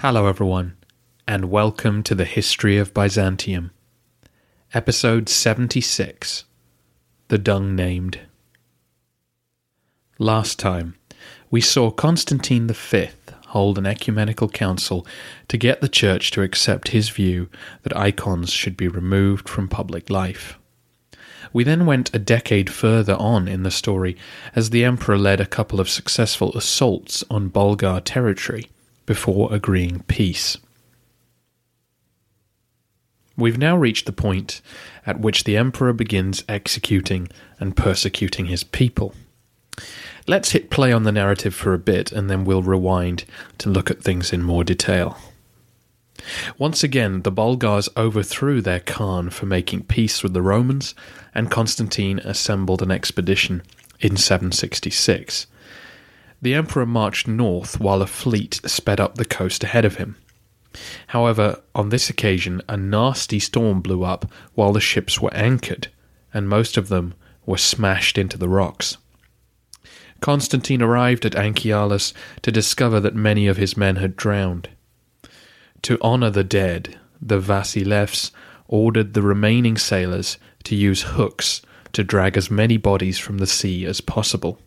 Hello, everyone, and welcome to the History of Byzantium, Episode 76 The Dung Named. Last time, we saw Constantine V hold an ecumenical council to get the Church to accept his view that icons should be removed from public life. We then went a decade further on in the story as the Emperor led a couple of successful assaults on Bulgar territory before agreeing peace. We've now reached the point at which the Emperor begins executing and persecuting his people. Let's hit play on the narrative for a bit and then we'll rewind to look at things in more detail. Once again, the Bulgars overthrew their Khan for making peace with the Romans, and Constantine assembled an expedition in 766 the Emperor marched north while a fleet sped up the coast ahead of him. However, on this occasion, a nasty storm blew up while the ships were anchored, and most of them were smashed into the rocks. Constantine arrived at Anchialus to discover that many of his men had drowned. To honor the dead, the Vasilevs ordered the remaining sailors to use hooks to drag as many bodies from the sea as possible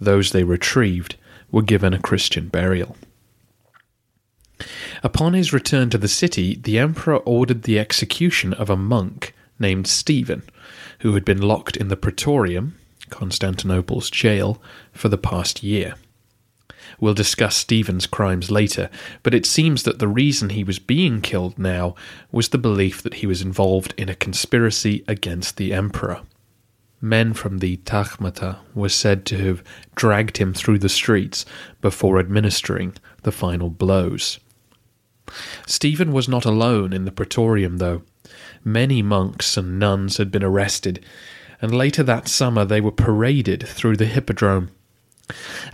those they retrieved were given a Christian burial. Upon his return to the city, the emperor ordered the execution of a monk named Stephen, who had been locked in the Praetorium, Constantinople's jail, for the past year. We'll discuss Stephen's crimes later, but it seems that the reason he was being killed now was the belief that he was involved in a conspiracy against the emperor men from the Tagmata were said to have dragged him through the streets before administering the final blows. Stephen was not alone in the Praetorium, though. Many monks and nuns had been arrested, and later that summer they were paraded through the Hippodrome.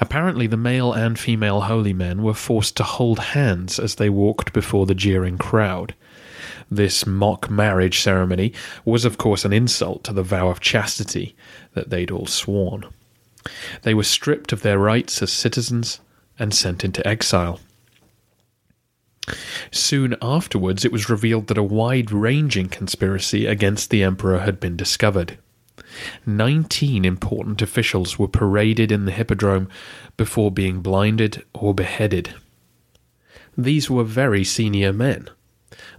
Apparently, the male and female holy men were forced to hold hands as they walked before the jeering crowd. This mock marriage ceremony was, of course, an insult to the vow of chastity that they'd all sworn. They were stripped of their rights as citizens and sent into exile. Soon afterwards, it was revealed that a wide ranging conspiracy against the emperor had been discovered. Nineteen important officials were paraded in the Hippodrome before being blinded or beheaded. These were very senior men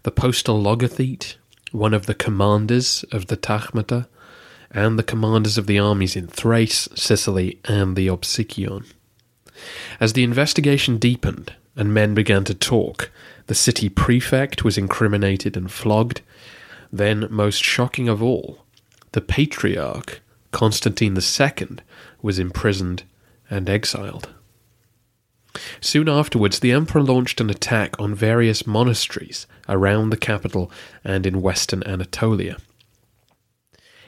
the postal logothete, one of the commanders of the Tagmata, and the commanders of the armies in Thrace, Sicily, and the Opsikion. As the investigation deepened and men began to talk, the city prefect was incriminated and flogged. Then, most shocking of all, the patriarch, Constantine II, was imprisoned and exiled. Soon afterwards, the emperor launched an attack on various monasteries around the capital and in western Anatolia.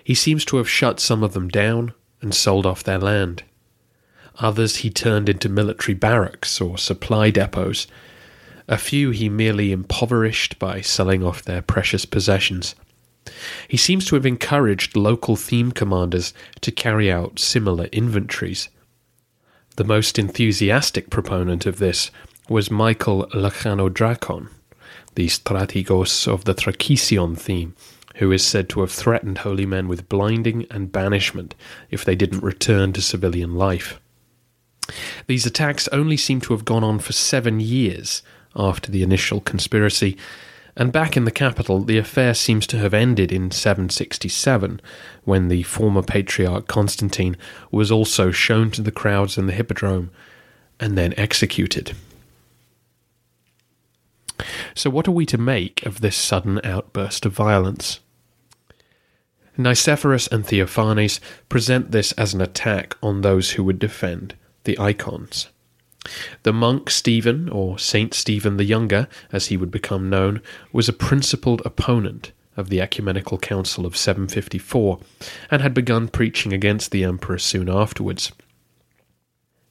He seems to have shut some of them down and sold off their land. Others he turned into military barracks or supply depots. A few he merely impoverished by selling off their precious possessions. He seems to have encouraged local theme commanders to carry out similar inventories. The most enthusiastic proponent of this was Michael Lachanodrakon, the strategos of the Thrakesion theme, who is said to have threatened holy men with blinding and banishment if they didn't return to civilian life. These attacks only seem to have gone on for seven years after the initial conspiracy, and back in the capital, the affair seems to have ended in 767, when the former patriarch Constantine was also shown to the crowds in the Hippodrome and then executed. So, what are we to make of this sudden outburst of violence? Nicephorus and Theophanes present this as an attack on those who would defend the icons. The monk Stephen, or Saint Stephen the Younger, as he would become known, was a principled opponent of the Ecumenical Council of 754 and had begun preaching against the emperor soon afterwards.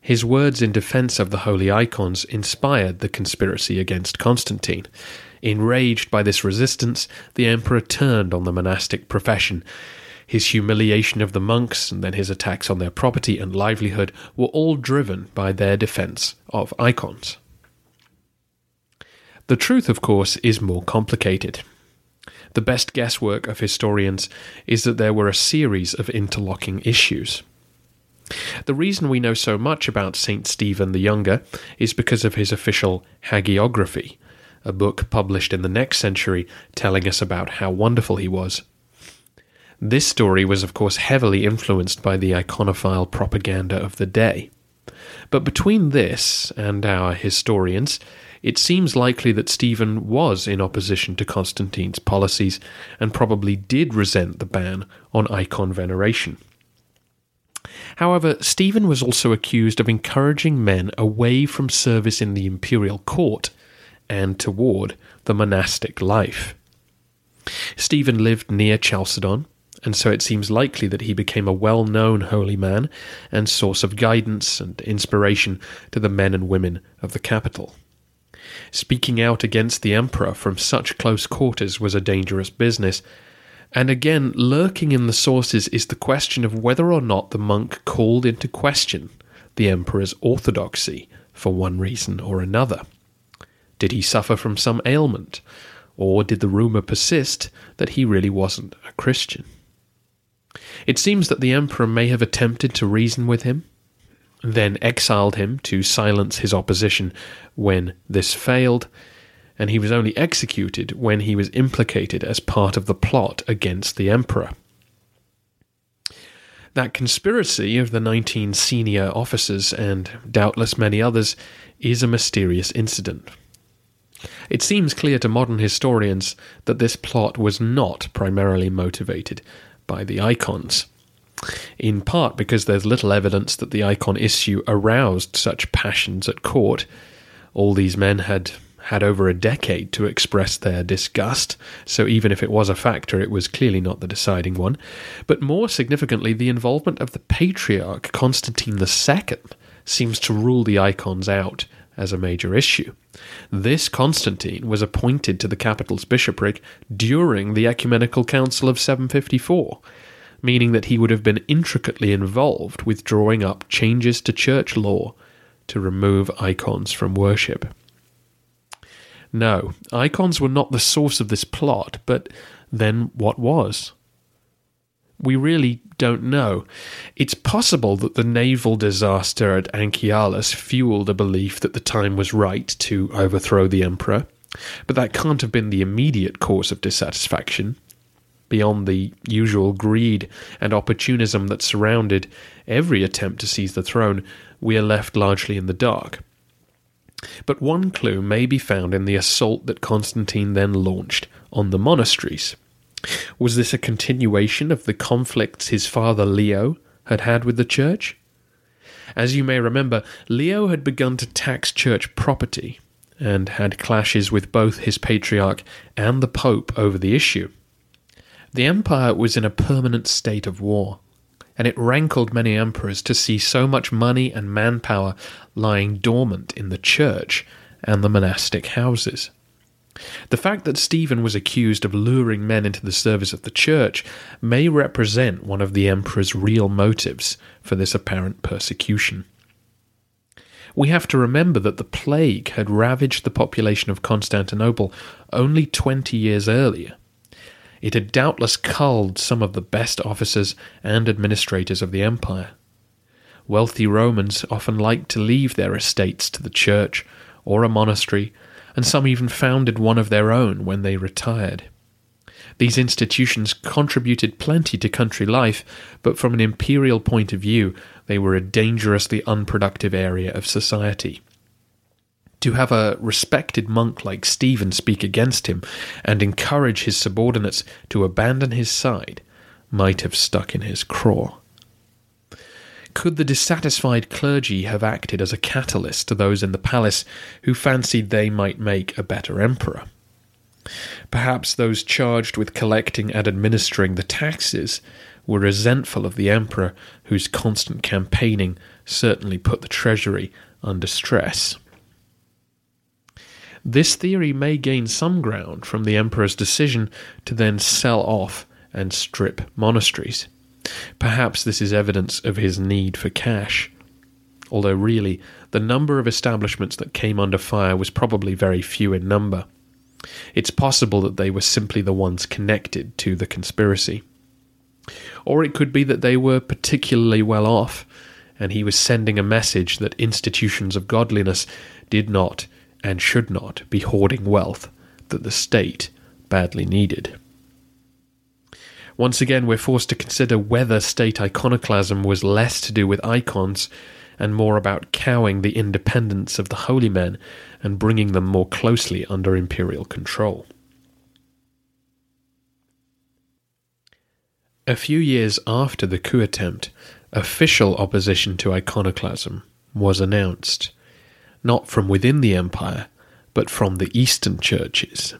His words in defense of the holy icons inspired the conspiracy against Constantine. Enraged by this resistance, the emperor turned on the monastic profession his humiliation of the monks and then his attacks on their property and livelihood were all driven by their defense of icons. The truth, of course, is more complicated. The best guesswork of historians is that there were a series of interlocking issues. The reason we know so much about St. Stephen the Younger is because of his official hagiography, a book published in the next century telling us about how wonderful he was. This story was, of course, heavily influenced by the iconophile propaganda of the day. But between this and our historians, it seems likely that Stephen was in opposition to Constantine's policies and probably did resent the ban on icon veneration. However, Stephen was also accused of encouraging men away from service in the imperial court and toward the monastic life. Stephen lived near Chalcedon, and so it seems likely that he became a well known holy man and source of guidance and inspiration to the men and women of the capital. Speaking out against the emperor from such close quarters was a dangerous business, and again, lurking in the sources is the question of whether or not the monk called into question the emperor's orthodoxy for one reason or another. Did he suffer from some ailment? Or did the rumour persist that he really wasn't a Christian? It seems that the emperor may have attempted to reason with him, then exiled him to silence his opposition when this failed, and he was only executed when he was implicated as part of the plot against the emperor. That conspiracy of the 19 senior officers, and doubtless many others, is a mysterious incident. It seems clear to modern historians that this plot was not primarily motivated by the icons. In part because there's little evidence that the icon issue aroused such passions at court. All these men had had over a decade to express their disgust, so even if it was a factor, it was clearly not the deciding one. But more significantly, the involvement of the patriarch Constantine II seems to rule the icons out as a major issue. This Constantine was appointed to the capital's bishopric during the Ecumenical Council of 754, meaning that he would have been intricately involved with drawing up changes to church law to remove icons from worship. No, icons were not the source of this plot, but then what was? We really don't know. It's possible that the naval disaster at Anchialus fueled a belief that the time was right to overthrow the emperor, but that can't have been the immediate cause of dissatisfaction. Beyond the usual greed and opportunism that surrounded every attempt to seize the throne, we are left largely in the dark. But one clue may be found in the assault that Constantine then launched on the monasteries. Was this a continuation of the conflicts his father Leo had had with the church? As you may remember, Leo had begun to tax church property and had clashes with both his patriarch and the pope over the issue. The empire was in a permanent state of war, and it rankled many emperors to see so much money and manpower lying dormant in the church and the monastic houses. The fact that Stephen was accused of luring men into the service of the church may represent one of the emperor's real motives for this apparent persecution. We have to remember that the plague had ravaged the population of Constantinople only 20 years earlier. It had doubtless culled some of the best officers and administrators of the empire. Wealthy Romans often liked to leave their estates to the church or a monastery, and some even founded one of their own when they retired. These institutions contributed plenty to country life, but from an imperial point of view, they were a dangerously unproductive area of society. To have a respected monk like Stephen speak against him and encourage his subordinates to abandon his side might have stuck in his craw. Could the dissatisfied clergy have acted as a catalyst to those in the palace who fancied they might make a better emperor? Perhaps those charged with collecting and administering the taxes were resentful of the emperor, whose constant campaigning certainly put the treasury under stress. This theory may gain some ground from the emperor's decision to then sell off and strip monasteries. Perhaps this is evidence of his need for cash. Although, really, the number of establishments that came under fire was probably very few in number. It's possible that they were simply the ones connected to the conspiracy. Or it could be that they were particularly well off, and he was sending a message that institutions of godliness did not and should not be hoarding wealth that the state badly needed. Once again, we're forced to consider whether state iconoclasm was less to do with icons and more about cowing the independence of the holy men and bringing them more closely under imperial control. A few years after the coup attempt, official opposition to iconoclasm was announced, not from within the empire, but from the eastern churches.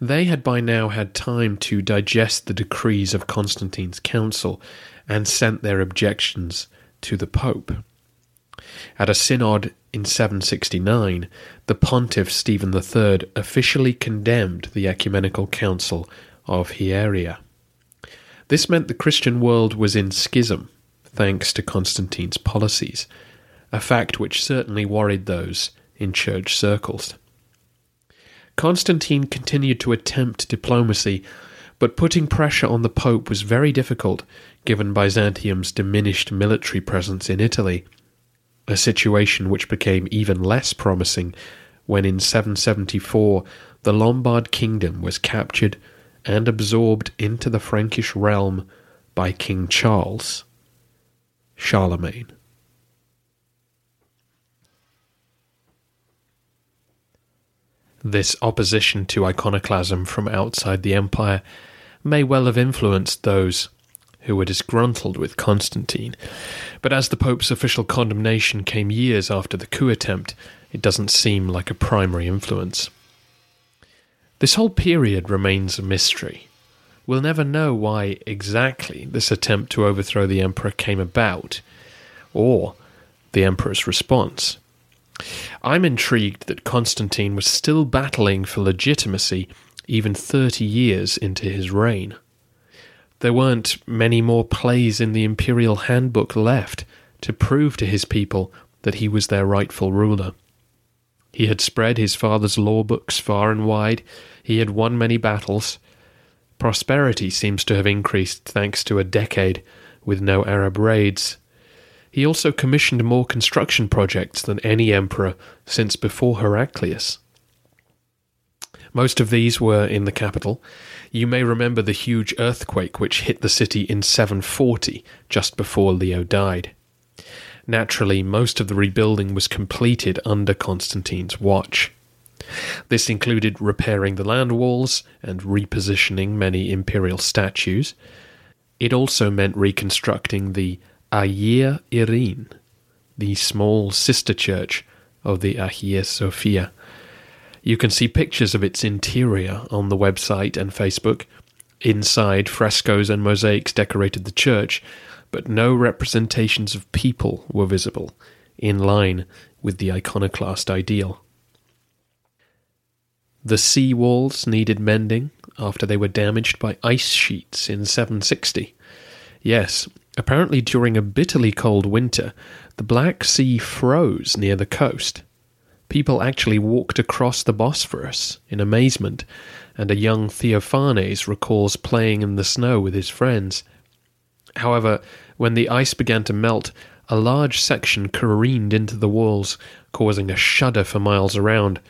They had by now had time to digest the decrees of Constantine's council and sent their objections to the Pope. At a synod in 769, the pontiff Stephen III officially condemned the ecumenical council of Hieria. This meant the Christian world was in schism, thanks to Constantine's policies, a fact which certainly worried those in church circles. Constantine continued to attempt diplomacy, but putting pressure on the Pope was very difficult given Byzantium's diminished military presence in Italy a situation which became even less promising when in 774 the Lombard kingdom was captured and absorbed into the Frankish realm by King Charles, Charlemagne. This opposition to iconoclasm from outside the empire may well have influenced those who were disgruntled with Constantine. But as the Pope's official condemnation came years after the coup attempt, it doesn't seem like a primary influence. This whole period remains a mystery. We'll never know why exactly this attempt to overthrow the emperor came about, or the emperor's response. I'm intrigued that Constantine was still battling for legitimacy even 30 years into his reign. There weren't many more plays in the imperial handbook left to prove to his people that he was their rightful ruler. He had spread his father's law books far and wide, he had won many battles. Prosperity seems to have increased thanks to a decade with no Arab raids. He also commissioned more construction projects than any emperor since before Heraclius. Most of these were in the capital, you may remember the huge earthquake which hit the city in 740, just before Leo died. Naturally, most of the rebuilding was completed under Constantine's watch. This included repairing the land walls and repositioning many imperial statues. It also meant reconstructing the Hagia Irene, the small sister church of the Hagia Sophia, you can see pictures of its interior on the website and Facebook. Inside, frescoes and mosaics decorated the church, but no representations of people were visible, in line with the iconoclast ideal. The sea walls needed mending after they were damaged by ice sheets in 760. Yes, apparently during a bitterly cold winter, the Black Sea froze near the coast. People actually walked across the Bosphorus in amazement, and a young Theophanes recalls playing in the snow with his friends. However, when the ice began to melt, a large section careened into the walls, causing a shudder for miles around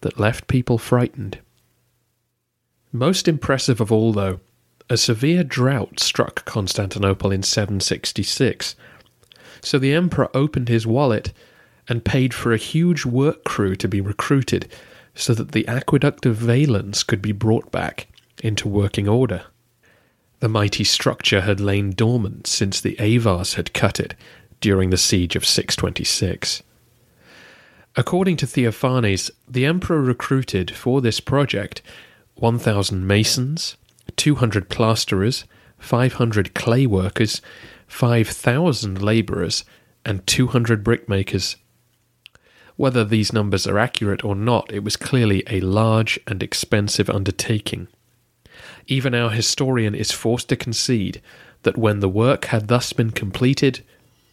that left people frightened. Most impressive of all, though, a severe drought struck Constantinople in 766. So the emperor opened his wallet and paid for a huge work crew to be recruited so that the aqueduct of Valens could be brought back into working order. The mighty structure had lain dormant since the Avars had cut it during the siege of 626. According to Theophanes, the emperor recruited for this project 1,000 masons, 200 plasterers, 500 clay workers, 5,000 labourers, and 200 brickmakers. Whether these numbers are accurate or not, it was clearly a large and expensive undertaking. Even our historian is forced to concede that when the work had thus been completed,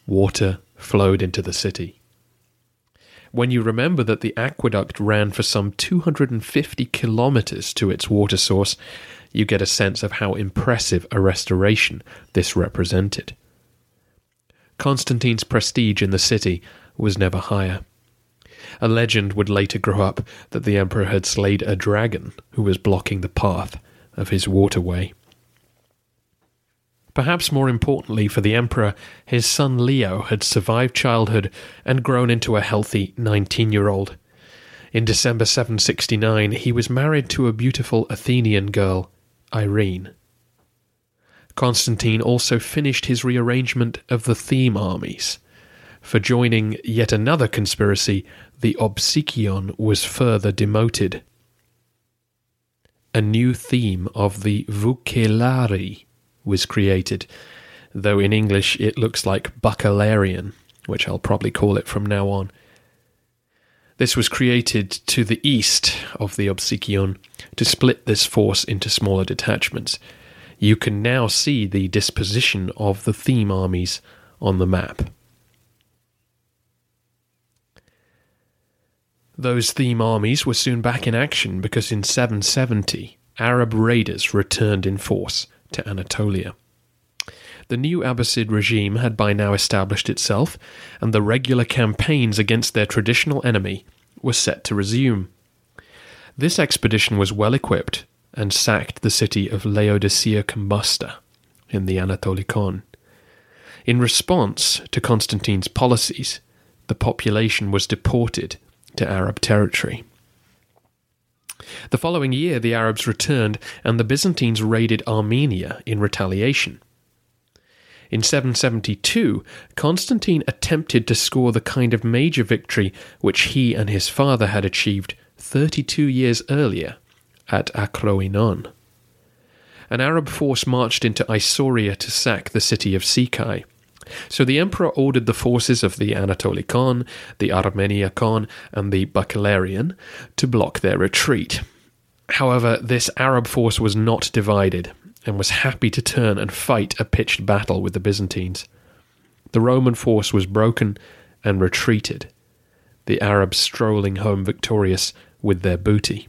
water flowed into the city. When you remember that the aqueduct ran for some 250 kilometres to its water source, you get a sense of how impressive a restoration this represented. Constantine's prestige in the city was never higher. A legend would later grow up that the emperor had slayed a dragon who was blocking the path of his waterway. Perhaps more importantly for the emperor, his son Leo had survived childhood and grown into a healthy 19 year old. In December 769, he was married to a beautiful Athenian girl, Irene. Constantine also finished his rearrangement of the theme armies. For joining yet another conspiracy, the Opsikion was further demoted. A new theme of the Vucelari was created, though in English it looks like Bucellarian, which I'll probably call it from now on. This was created to the east of the Opsikion to split this force into smaller detachments. You can now see the disposition of the theme armies on the map. Those theme armies were soon back in action because in 770 Arab raiders returned in force to Anatolia. The new Abbasid regime had by now established itself, and the regular campaigns against their traditional enemy were set to resume. This expedition was well equipped and sacked the city of Laodicea Combusta in the Anatolikon. In response to Constantine's policies, the population was deported to Arab territory. The following year, the Arabs returned, and the Byzantines raided Armenia in retaliation. In 772, Constantine attempted to score the kind of major victory which he and his father had achieved 32 years earlier at Acroinon. An Arab force marched into Isauria to sack the city of Sikai. So the emperor ordered the forces of the Anatolikon, the Armeniakon, and the Bucellarian to block their retreat. However, this Arab force was not divided and was happy to turn and fight a pitched battle with the Byzantines. The Roman force was broken and retreated, the Arabs strolling home victorious with their booty.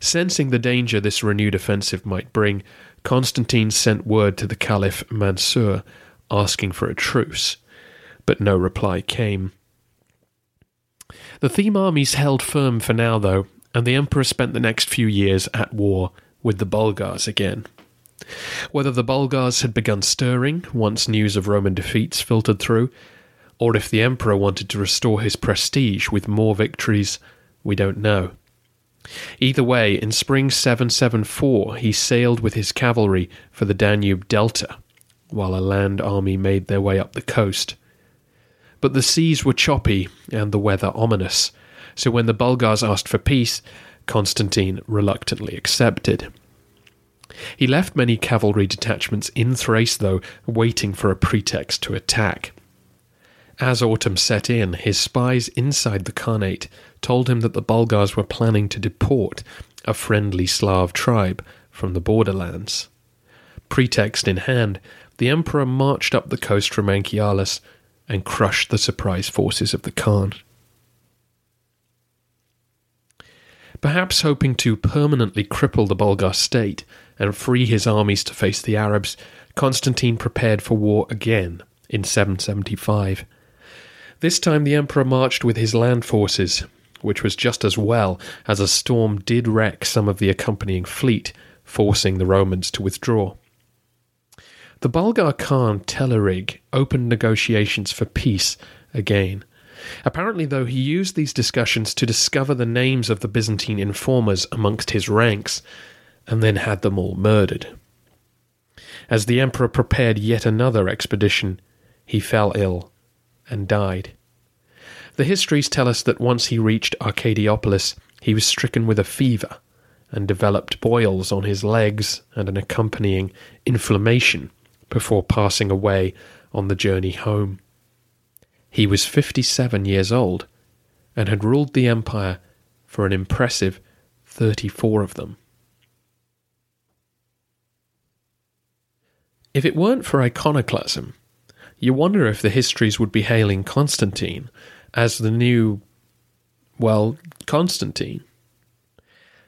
Sensing the danger this renewed offensive might bring, Constantine sent word to the Caliph Mansur asking for a truce, but no reply came. The theme armies held firm for now, though, and the emperor spent the next few years at war with the Bulgars again. Whether the Bulgars had begun stirring once news of Roman defeats filtered through, or if the emperor wanted to restore his prestige with more victories, we don't know. Either way, in spring 774, he sailed with his cavalry for the Danube Delta while a land army made their way up the coast. But the seas were choppy and the weather ominous, so when the Bulgars asked for peace, Constantine reluctantly accepted. He left many cavalry detachments in Thrace, though, waiting for a pretext to attack. As autumn set in, his spies inside the Khanate told him that the Bulgars were planning to deport a friendly Slav tribe from the borderlands. Pretext in hand, the emperor marched up the coast from Anchialus and crushed the surprise forces of the Khan. Perhaps hoping to permanently cripple the Bulgar state and free his armies to face the Arabs, Constantine prepared for war again in 775. This time the emperor marched with his land forces, which was just as well as a storm did wreck some of the accompanying fleet, forcing the Romans to withdraw. The Bulgar Khan Telerig opened negotiations for peace again. Apparently, though, he used these discussions to discover the names of the Byzantine informers amongst his ranks, and then had them all murdered. As the emperor prepared yet another expedition, he fell ill and died. The histories tell us that once he reached Arcadiopolis, he was stricken with a fever and developed boils on his legs and an accompanying inflammation before passing away on the journey home. He was 57 years old and had ruled the empire for an impressive 34 of them. If it weren't for iconoclasm, you wonder if the histories would be hailing Constantine as the new, well, Constantine.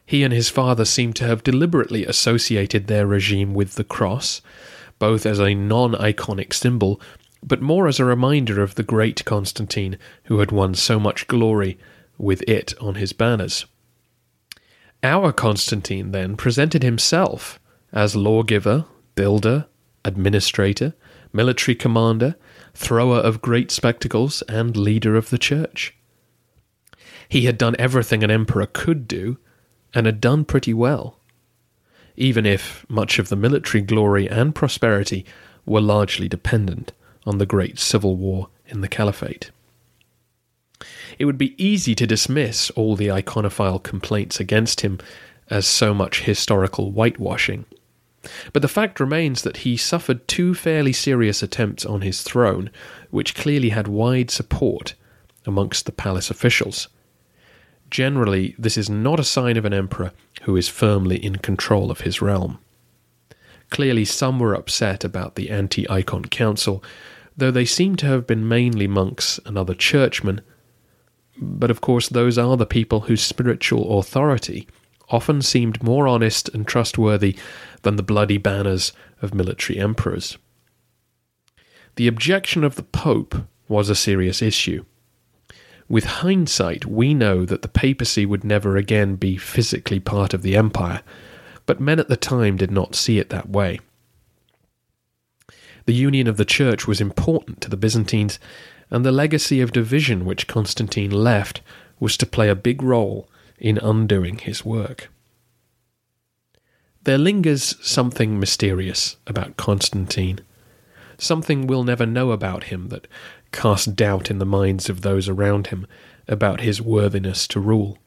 He and his father seem to have deliberately associated their regime with the cross, both as a non iconic symbol, but more as a reminder of the great Constantine who had won so much glory with it on his banners. Our Constantine then presented himself as lawgiver, builder, administrator, military commander, thrower of great spectacles, and leader of the church. He had done everything an emperor could do, and had done pretty well, even if much of the military glory and prosperity were largely dependent on the great civil war in the caliphate. It would be easy to dismiss all the iconophile complaints against him as so much historical whitewashing but the fact remains that he suffered two fairly serious attempts on his throne, which clearly had wide support amongst the palace officials. Generally, this is not a sign of an emperor who is firmly in control of his realm. Clearly, some were upset about the anti icon council, though they seem to have been mainly monks and other churchmen. But of course, those are the people whose spiritual authority often seemed more honest and trustworthy than the bloody banners of military emperors. The objection of the Pope was a serious issue. With hindsight, we know that the papacy would never again be physically part of the empire, but men at the time did not see it that way. The union of the church was important to the Byzantines, and the legacy of division which Constantine left was to play a big role in undoing his work. There lingers something mysterious about Constantine, something we'll never know about him that cast doubt in the minds of those around him about his worthiness to rule.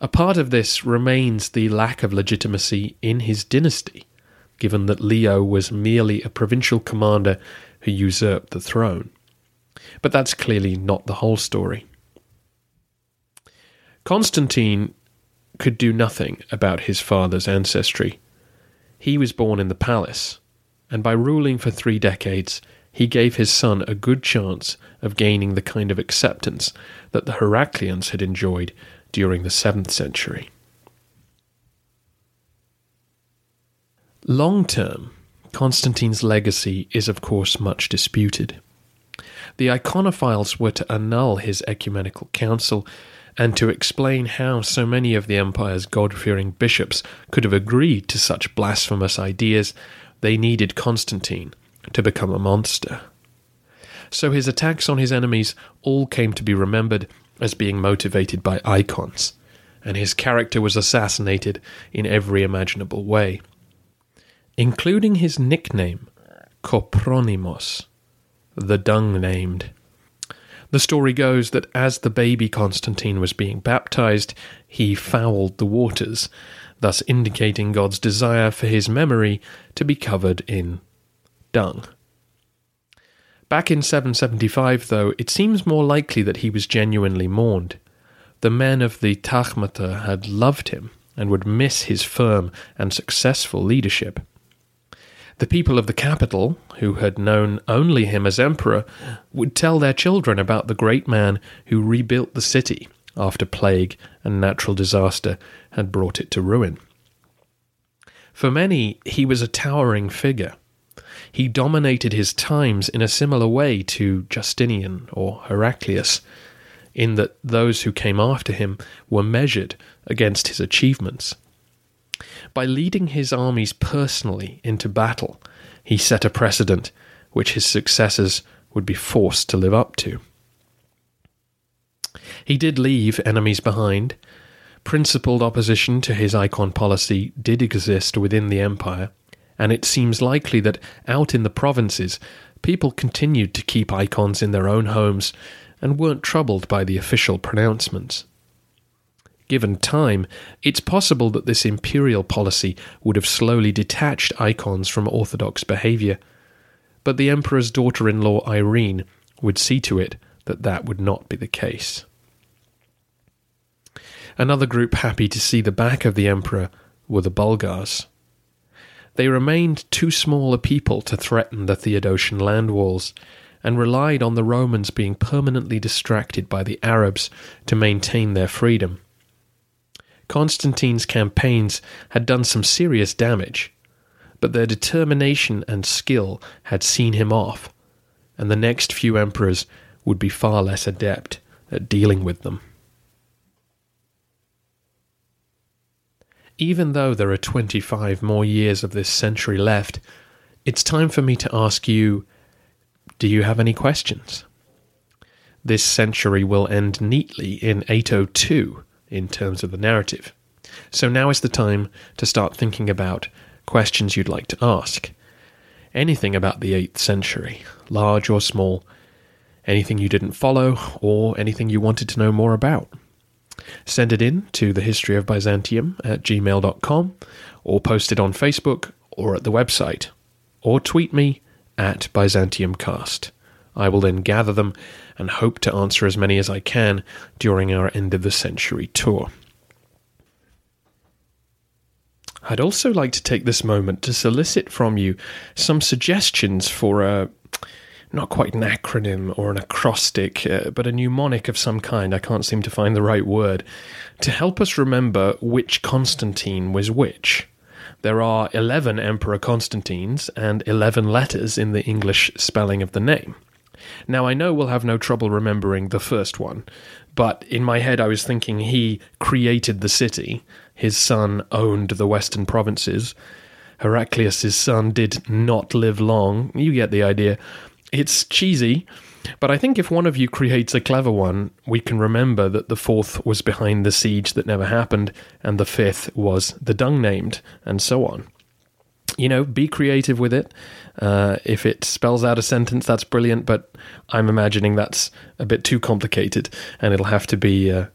A part of this remains the lack of legitimacy in his dynasty, given that Leo was merely a provincial commander who usurped the throne. But that's clearly not the whole story. Constantine could do nothing about his father's ancestry. He was born in the palace, and by ruling for three decades, he gave his son a good chance of gaining the kind of acceptance that the Heracleans had enjoyed during the 7th century. Long term, Constantine's legacy is, of course, much disputed. The iconophiles were to annul his ecumenical council and to explain how so many of the empire's God fearing bishops could have agreed to such blasphemous ideas, they needed Constantine to become a monster. So his attacks on his enemies all came to be remembered as being motivated by icons, and his character was assassinated in every imaginable way, including his nickname, Kopronimos, the dung named. The story goes that as the baby Constantine was being baptized, he fouled the waters, thus indicating God's desire for his memory to be covered in dung. Back in 775, though, it seems more likely that he was genuinely mourned. The men of the Tagmata had loved him and would miss his firm and successful leadership. The people of the capital, who had known only him as emperor, would tell their children about the great man who rebuilt the city after plague and natural disaster had brought it to ruin. For many, he was a towering figure. He dominated his times in a similar way to Justinian or Heraclius, in that those who came after him were measured against his achievements. By leading his armies personally into battle, he set a precedent which his successors would be forced to live up to. He did leave enemies behind. Principled opposition to his icon policy did exist within the empire, and it seems likely that out in the provinces, people continued to keep icons in their own homes and weren't troubled by the official pronouncements. Given time, it's possible that this imperial policy would have slowly detached icons from orthodox behavior, but the emperor's daughter in law Irene would see to it that that would not be the case. Another group happy to see the back of the emperor were the Bulgars. They remained too small a people to threaten the Theodosian land walls, and relied on the Romans being permanently distracted by the Arabs to maintain their freedom. Constantine's campaigns had done some serious damage, but their determination and skill had seen him off, and the next few emperors would be far less adept at dealing with them. Even though there are 25 more years of this century left, it's time for me to ask you do you have any questions? This century will end neatly in 802 in terms of the narrative. So now is the time to start thinking about questions you'd like to ask. Anything about the 8th century, large or small, anything you didn't follow, or anything you wanted to know more about. Send it in to the history of Byzantium at gmail.com, or post it on Facebook or at the website, or tweet me at ByzantiumCast. I will then gather them and hope to answer as many as I can during our end of the century tour. I'd also like to take this moment to solicit from you some suggestions for a not quite an acronym or an acrostic, uh, but a mnemonic of some kind. I can't seem to find the right word to help us remember which Constantine was which. There are 11 Emperor Constantines and 11 letters in the English spelling of the name. Now, I know we'll have no trouble remembering the first one, but in my head I was thinking he created the city, his son owned the western provinces. Heraclius' son did not live long. You get the idea. It's cheesy, but I think if one of you creates a clever one, we can remember that the fourth was behind the siege that never happened, and the fifth was the dung named, and so on. You know, be creative with it. Uh, if it spells out a sentence, that's brilliant, but I'm imagining that's a bit too complicated, and it'll have to be uh,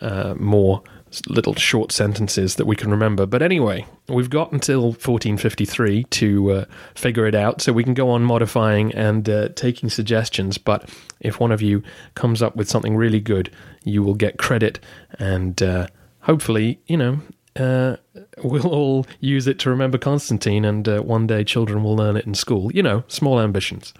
uh, more little short sentences that we can remember. But anyway, we've got until 1453 to uh, figure it out, so we can go on modifying and uh, taking suggestions. But if one of you comes up with something really good, you will get credit, and uh, hopefully, you know. Uh, we'll all use it to remember Constantine, and uh, one day children will learn it in school. You know, small ambitions.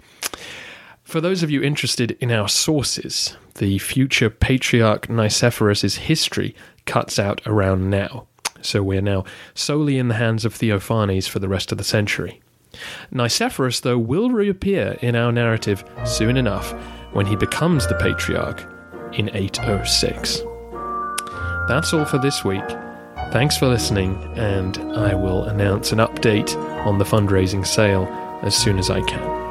For those of you interested in our sources, the future patriarch Nicephorus's history cuts out around now. So we're now solely in the hands of Theophanes for the rest of the century. Nicephorus, though, will reappear in our narrative soon enough when he becomes the patriarch in 806. That's all for this week. Thanks for listening, and I will announce an update on the fundraising sale as soon as I can.